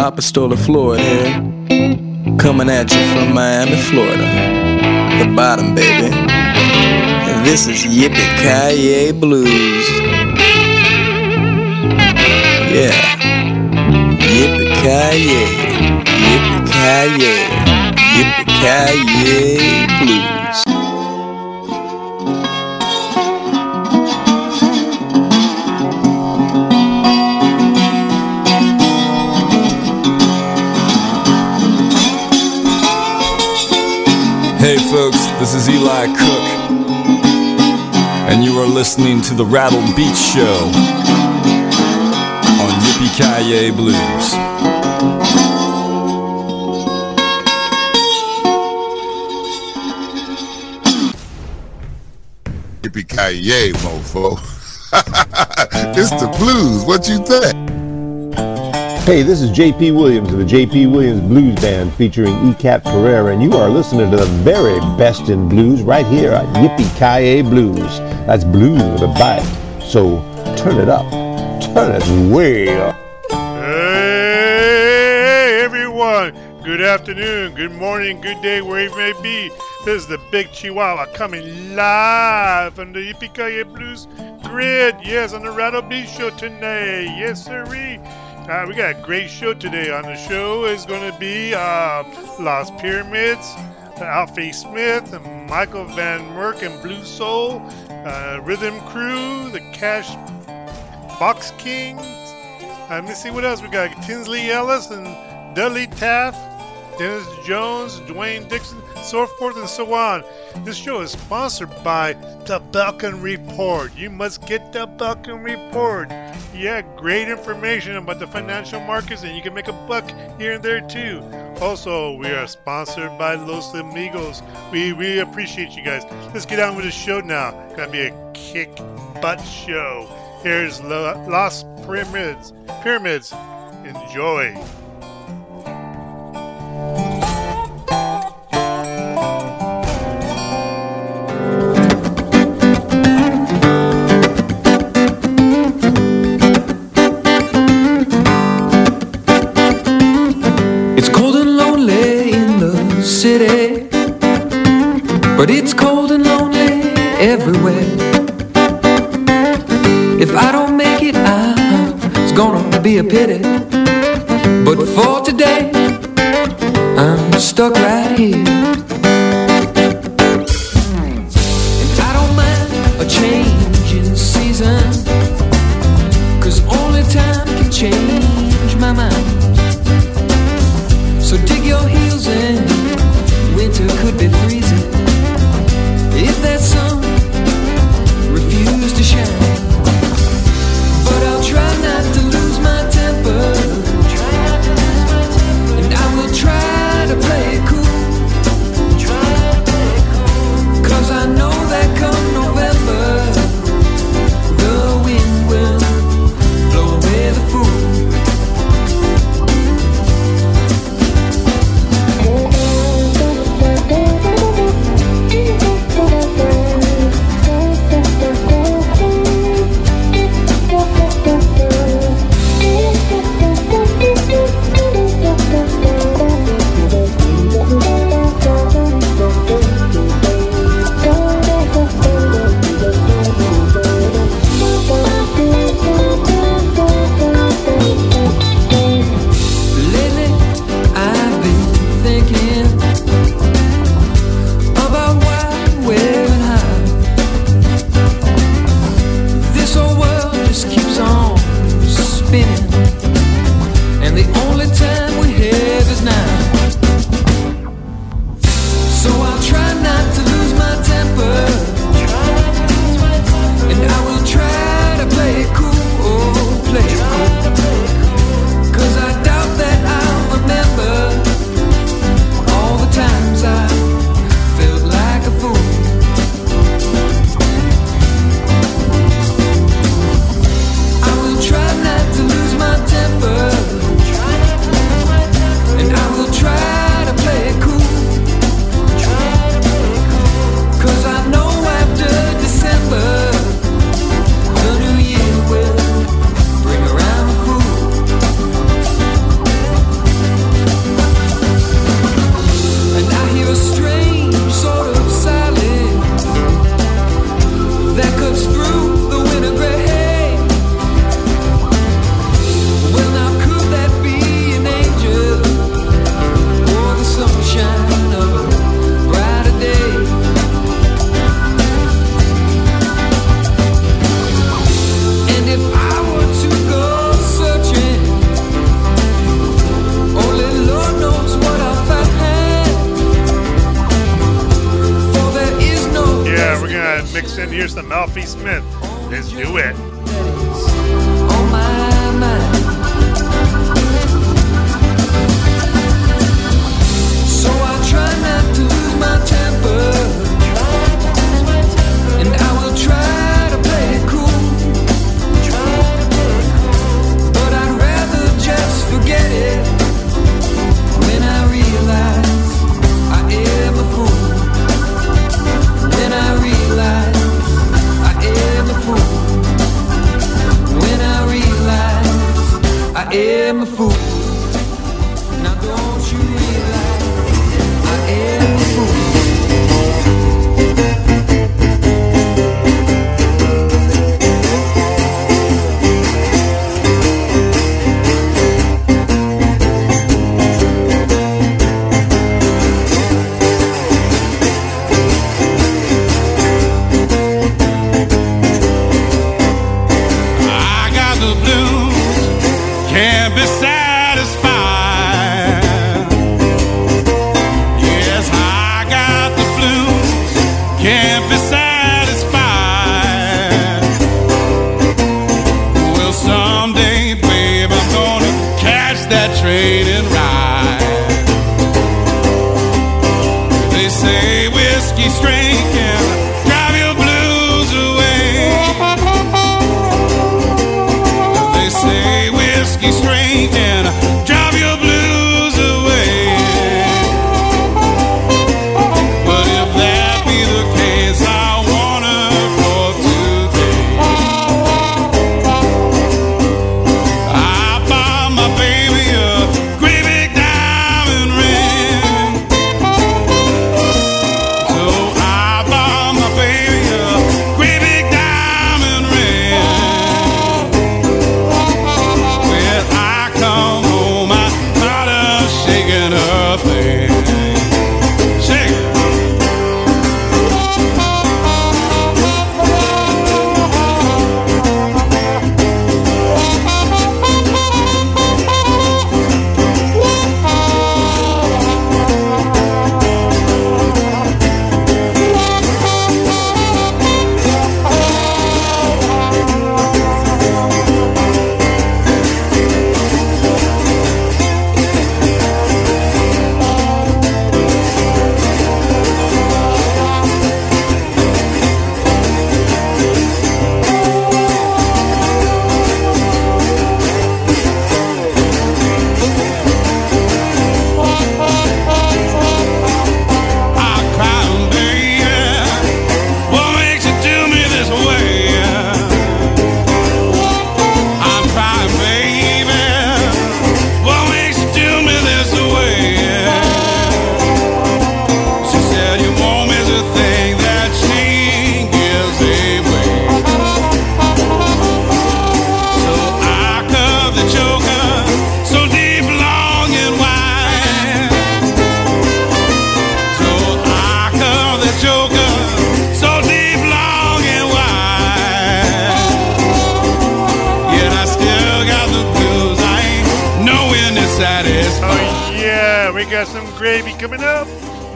Apostola Floyd here, coming at you from Miami, Florida. The bottom, baby. And this is Yippie Kaye Blues. Yeah. Yippee Kaye. Yippie Kaye. Yippie Kaye Blues. This is Eli Cook, and you are listening to the Rattled Beats Show on Yippee Kaye Blues. Yippee ki mofo. it's the blues. What you think? Hey, this is JP Williams of the JP Williams Blues Band featuring ECAP Pereira, and you are listening to the very best in blues right here at Yippee Ki Blues. That's blues with a bite. So turn it up. Turn it way up. Hey, everyone. Good afternoon, good morning, good day, wherever you may be. This is the Big Chihuahua coming live from the Yippee Blues grid. Yes, on the Rattled Beats Show tonight. Yes, sirree. Uh, we got a great show today. On the show is going to be uh, Lost Pyramids, Alfie Smith, and Michael Van Merwyk and Blue Soul, uh, Rhythm Crew, the Cash Box Kings. Uh, let me see what else we got. Tinsley Ellis and Dudley Taft, Dennis Jones, Dwayne Dixon, so forth and so on. This show is sponsored by the Belkin Report. You must get the Belkin Report. Yeah, great information about the financial markets, and you can make a buck here and there too. Also, we are sponsored by Los Amigos. We really appreciate you guys. Let's get on with the show now. Gonna be a kick butt show. Here's Lo- Lost Pyramids. Pyramids. Enjoy.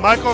Michael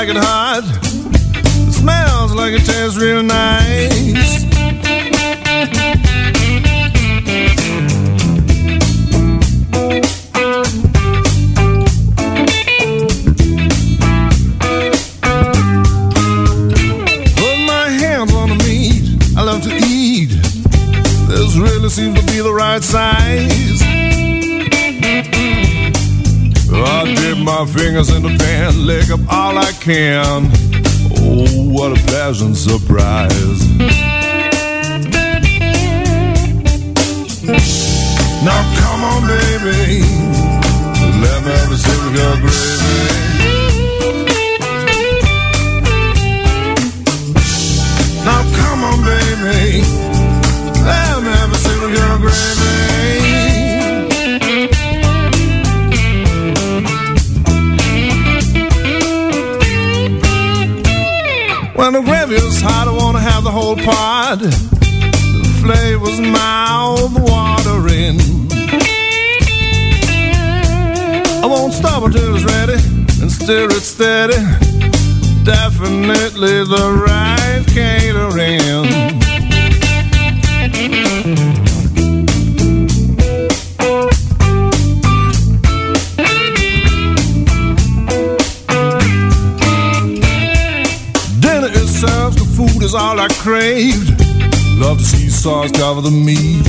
Put that roux in a pot, I like it smells like it tastes real nice. Put my hands on the meat I love to eat. This really seems to be the right size. Dip my fingers in the pan, lick up all I can. Oh, what a pleasant surprise. Now come on, baby. Let me have a sip of your gravy. Now come on, baby. When the gravy hot, I wanna have the whole pot. The flavor's mouth watering. I won't stop until it's ready and stir it steady. Definitely the right catering. Sauce cover the meat.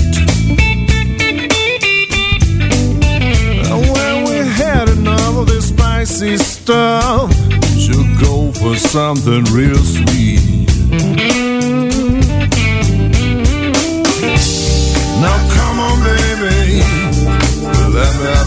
And when we had enough of this spicy stuff, should go for something real sweet. Now come on, baby, let me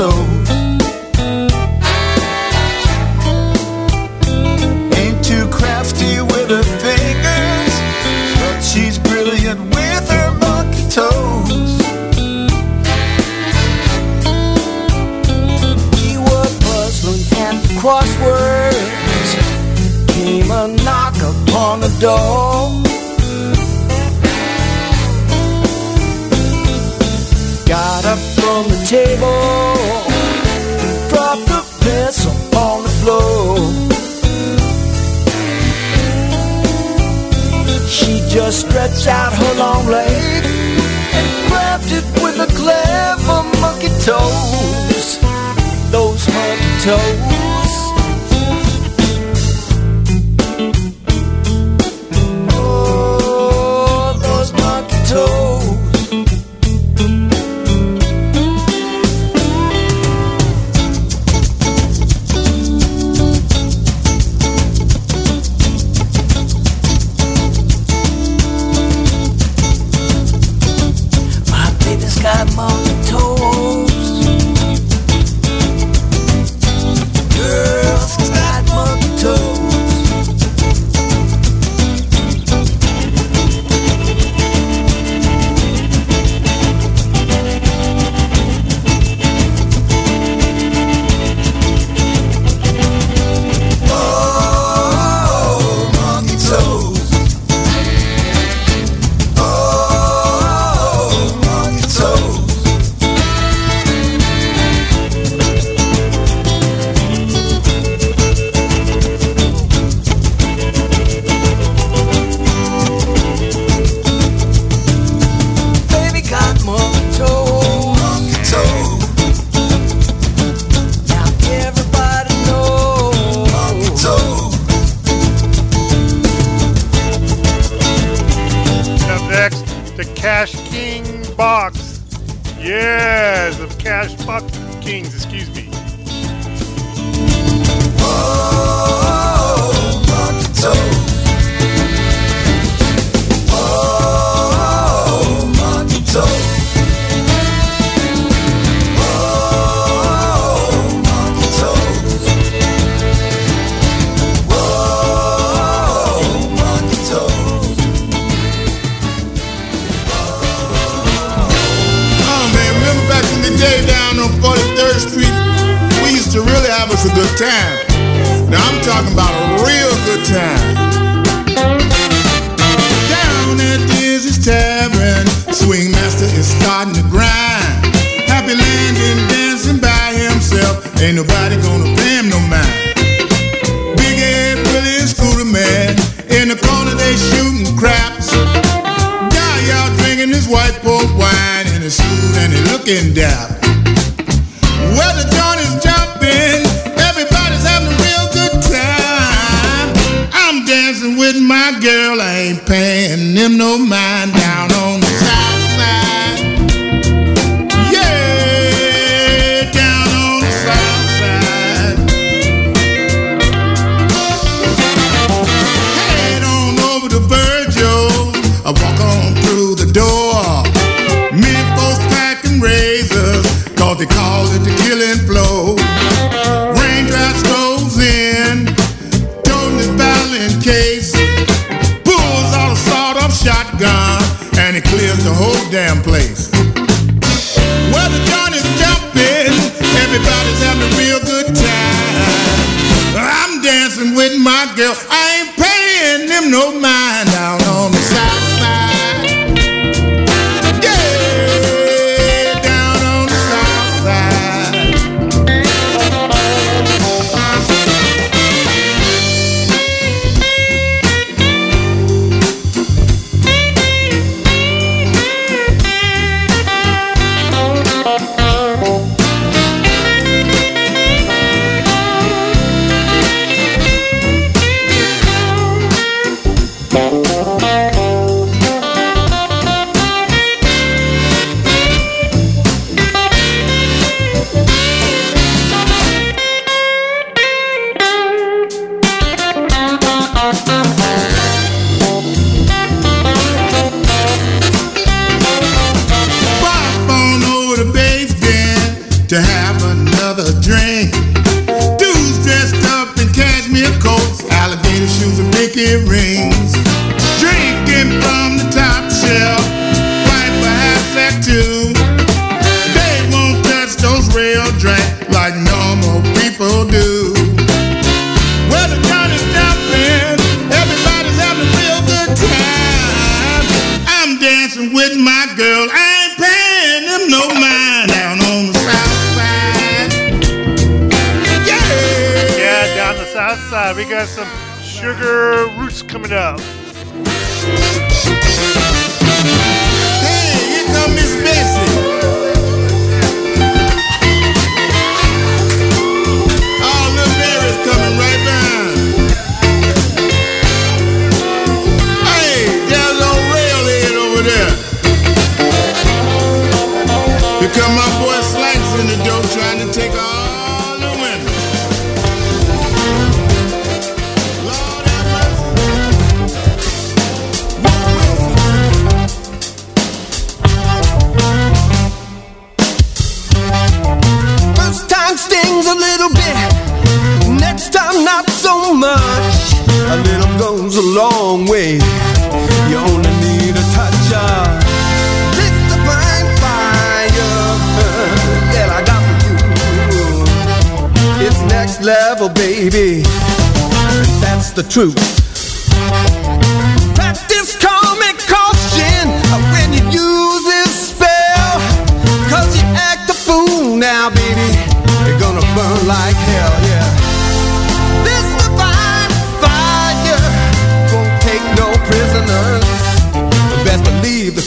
so box. Yes, the Cash Box Kings, excuse me. Oh, oh, oh, talking about a real good time. Down at Dizzy's Tavern, swing master is starting to grind. Happy Landon dancing by himself, ain't nobody gonna pay him no mind. Big Ed, Billy, and Scooter Man, in the corner they shooting craps. Guy out drinking his white port wine, in a suit, and he looking dapper. him no mind. girl. I ain't paying them no mind. I don't know. A little goes a long way. You only need a touch of fire that I got for you. It's next level, baby. That's the truth.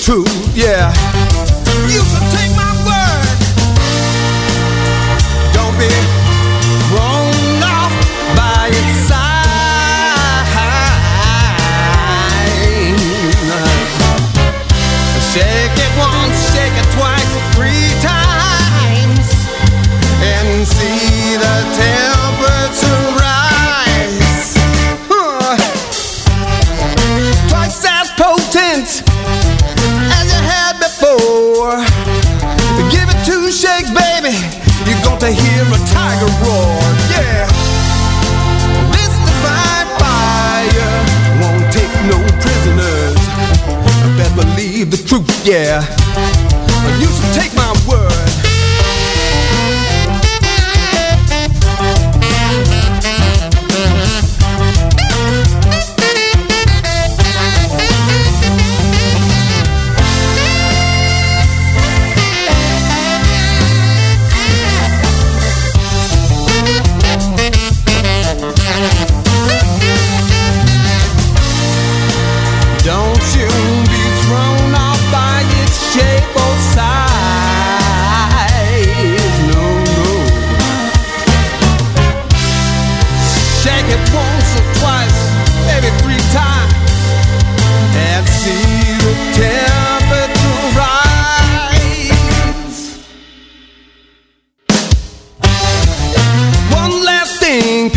truth, yeah. yeah.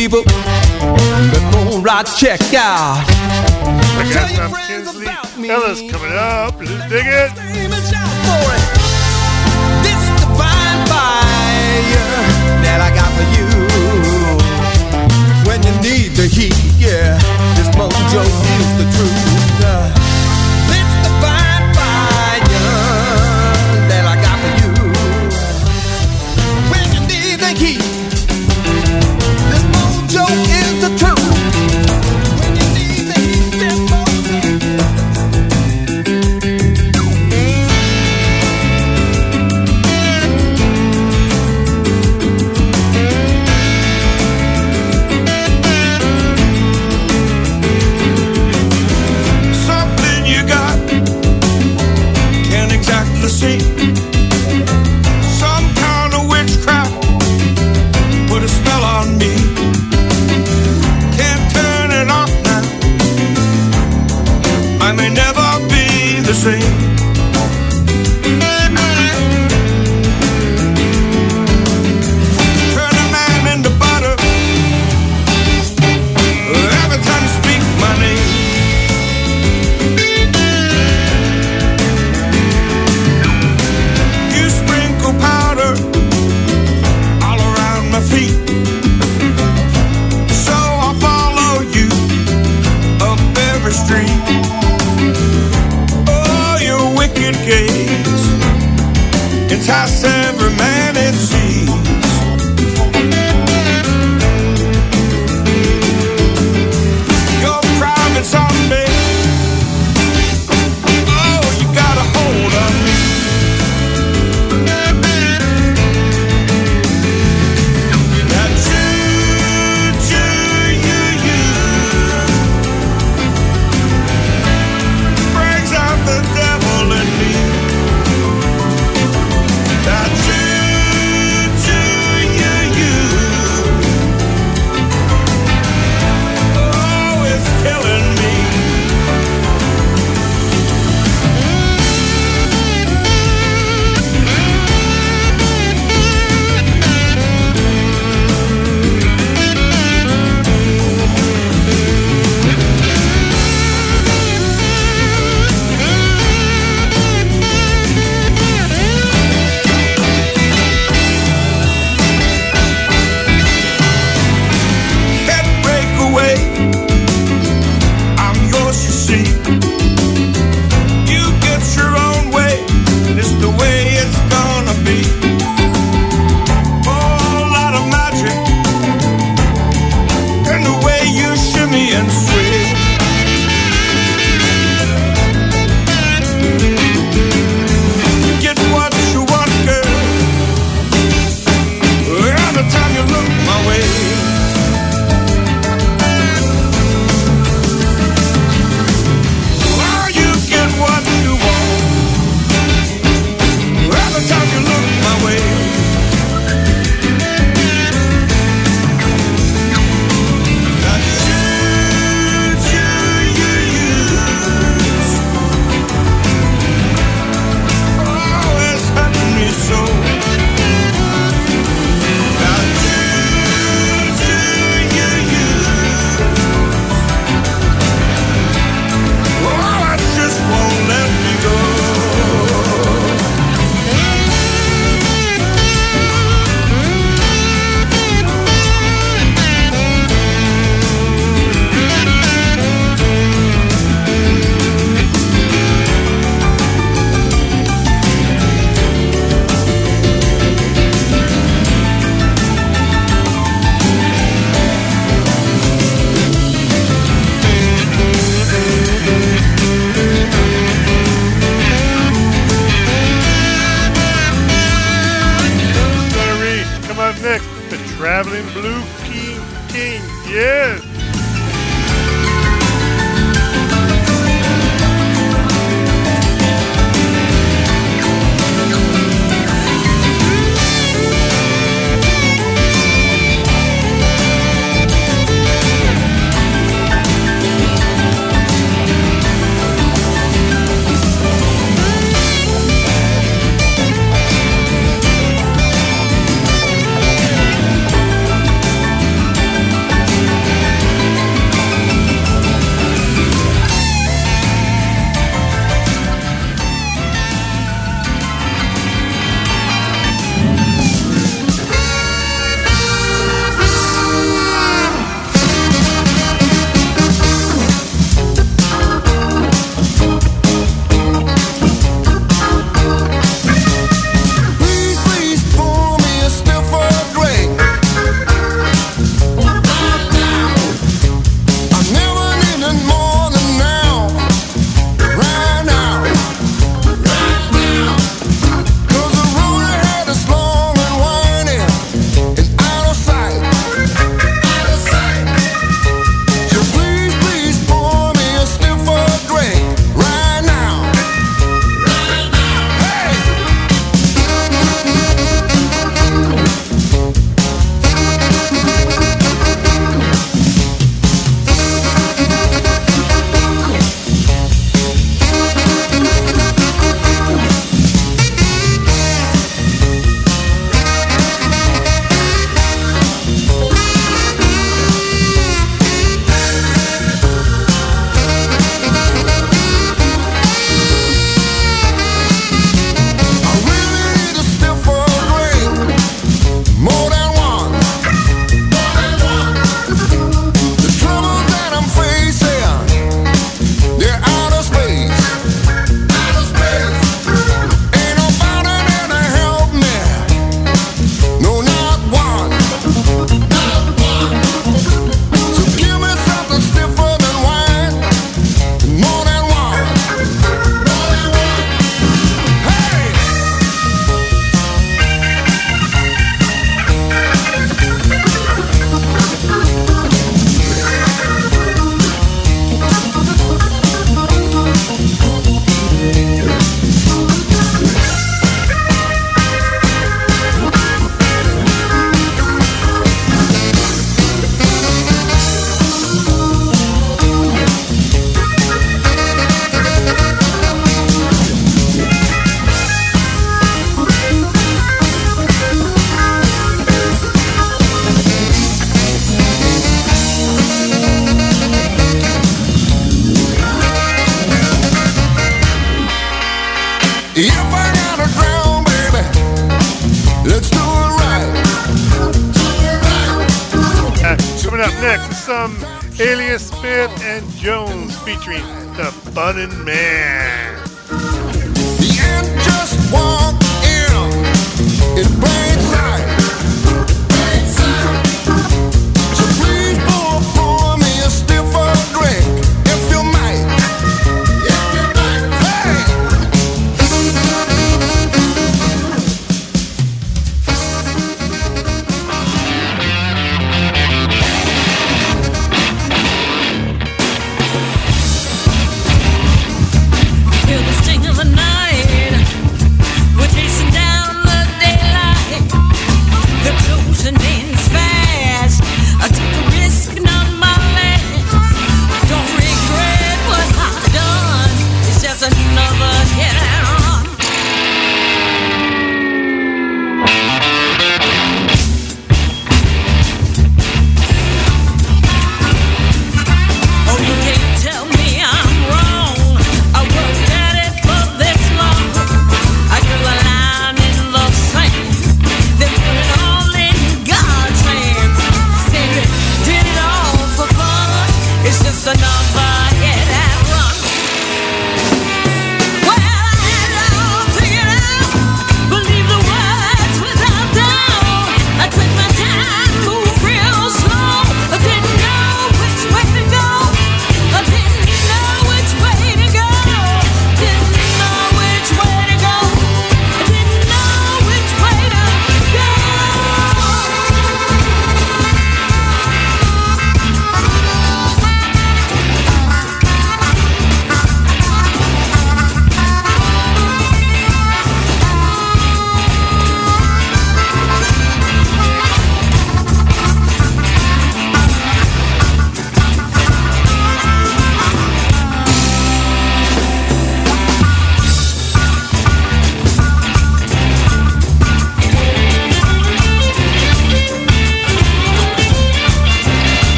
people. The moon rock check out. I got Tell your friends about me. Ella's coming up. Let's dig it. This divine fire that I got for you. When you need the heat, yeah, this mojo is the truth.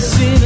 assim.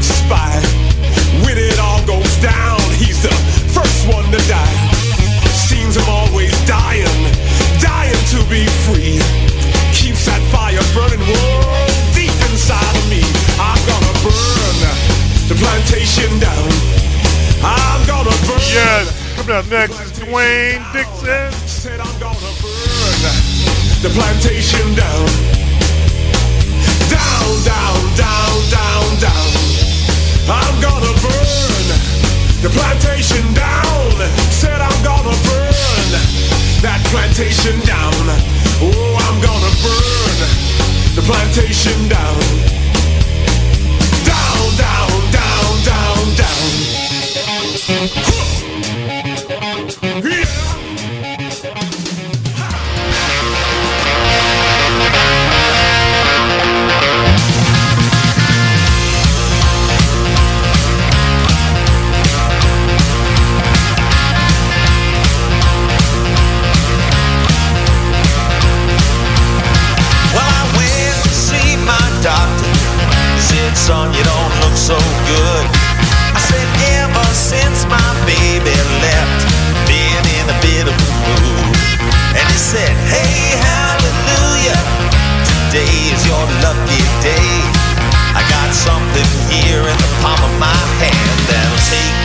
rich spy. When it all goes down, he's the first one to die. Seems I'm always dying, dying to be free. Keeps that fire burning world deep inside of me. I'm gonna burn the plantation down. I'm gonna burn. Yeah, coming up next is Dwayne Dixon. Said I'm gonna burn the plantation down. plantation down. Said I'm gonna burn that plantation down. Oh, I'm gonna burn the plantation down.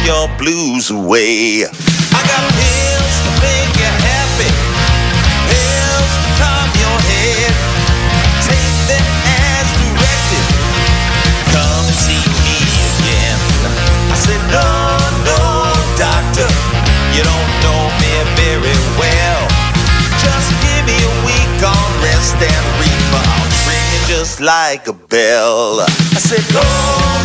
your blues away. I got pills to make you happy, pills to calm your head. Take them as directed. Come see me again. I said, No, no, doctor, you don't know me very well. Just give me a week on rest and reaper. I'll ring just like a bell. I said, Oh.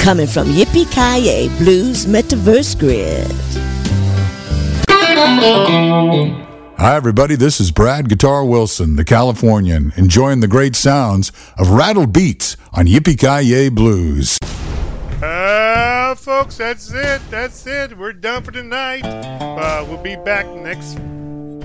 coming from Yippee Ki Blues Metaverse Grid. Hi, everybody. This is Brad Guitar Wilson, the Californian, enjoying the great sounds of rattled beats on Yippee Ki Blues. Uh, folks, that's it. That's it. We're done for tonight. Uh, we'll be back next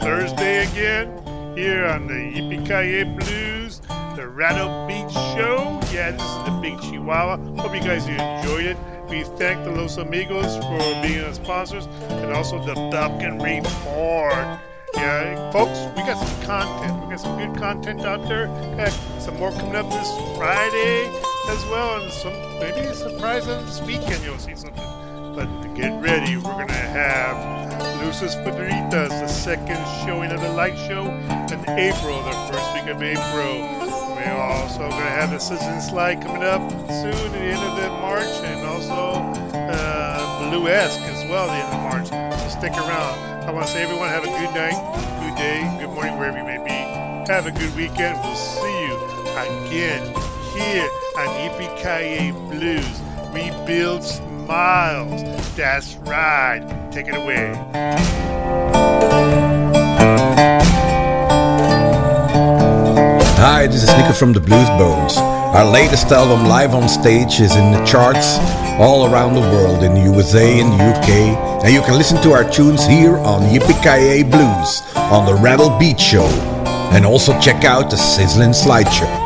Thursday again here on the Yippee Ki Blues, the Rattled Beats Show. Yeah, this is the Big Chihuahua. Hope you guys enjoyed it. We thank the Los Amigos for being our sponsors and also the Belkin Report. Yeah, folks, we got some content. We got some good content out there. Got some more coming up this Friday as well, and some maybe a surprise on this weekend. You'll see something. But get ready, we're gonna have Luces Federitas, the second showing of the light show in April, the first week of April. We're also gonna have the Sizzling Slide coming up soon at the end of the March, and also uh, Bluesque as well at the end of March. So stick around. I want to say everyone have a good night, good day, good morning, wherever you may be. Have a good weekend. We'll see you again here on Yippee Blues. We build smiles. That's right. Take it away. Hi, this is Nico from the Blues Bones. Our latest album, Live on Stage, is in the charts all around the world, in the USA and UK, and you can listen to our tunes here on Yippee Blues on the Rattle Beat Show, and also check out the Sizzling Slideshow.